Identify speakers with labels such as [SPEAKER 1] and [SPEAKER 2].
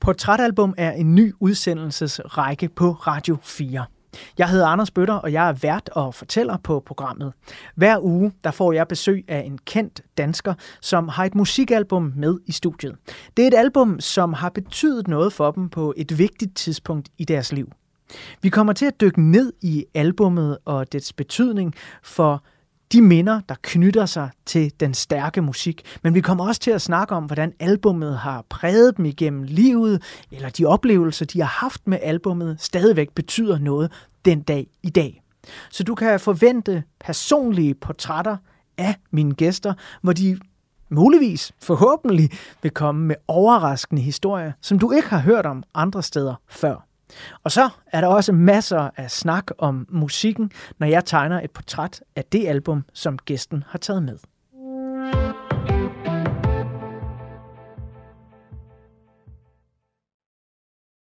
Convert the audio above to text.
[SPEAKER 1] Portrætalbum er en ny udsendelsesrække på Radio 4. Jeg hedder Anders Bøtter, og jeg er vært og fortæller på programmet. Hver uge der får jeg besøg af en kendt dansker, som har et musikalbum med i studiet. Det er et album, som har betydet noget for dem på et vigtigt tidspunkt i deres liv. Vi kommer til at dykke ned i albummet og dets betydning for de minder, der knytter sig til den stærke musik. Men vi kommer også til at snakke om, hvordan albummet har præget dem igennem livet, eller de oplevelser, de har haft med albummet, stadigvæk betyder noget den dag i dag. Så du kan forvente personlige portrætter af mine gæster, hvor de muligvis, forhåbentlig, vil komme med overraskende historier, som du ikke har hørt om andre steder før. Og så er der også masser af snak om musikken, når jeg tegner et portræt af det album, som gæsten har taget med.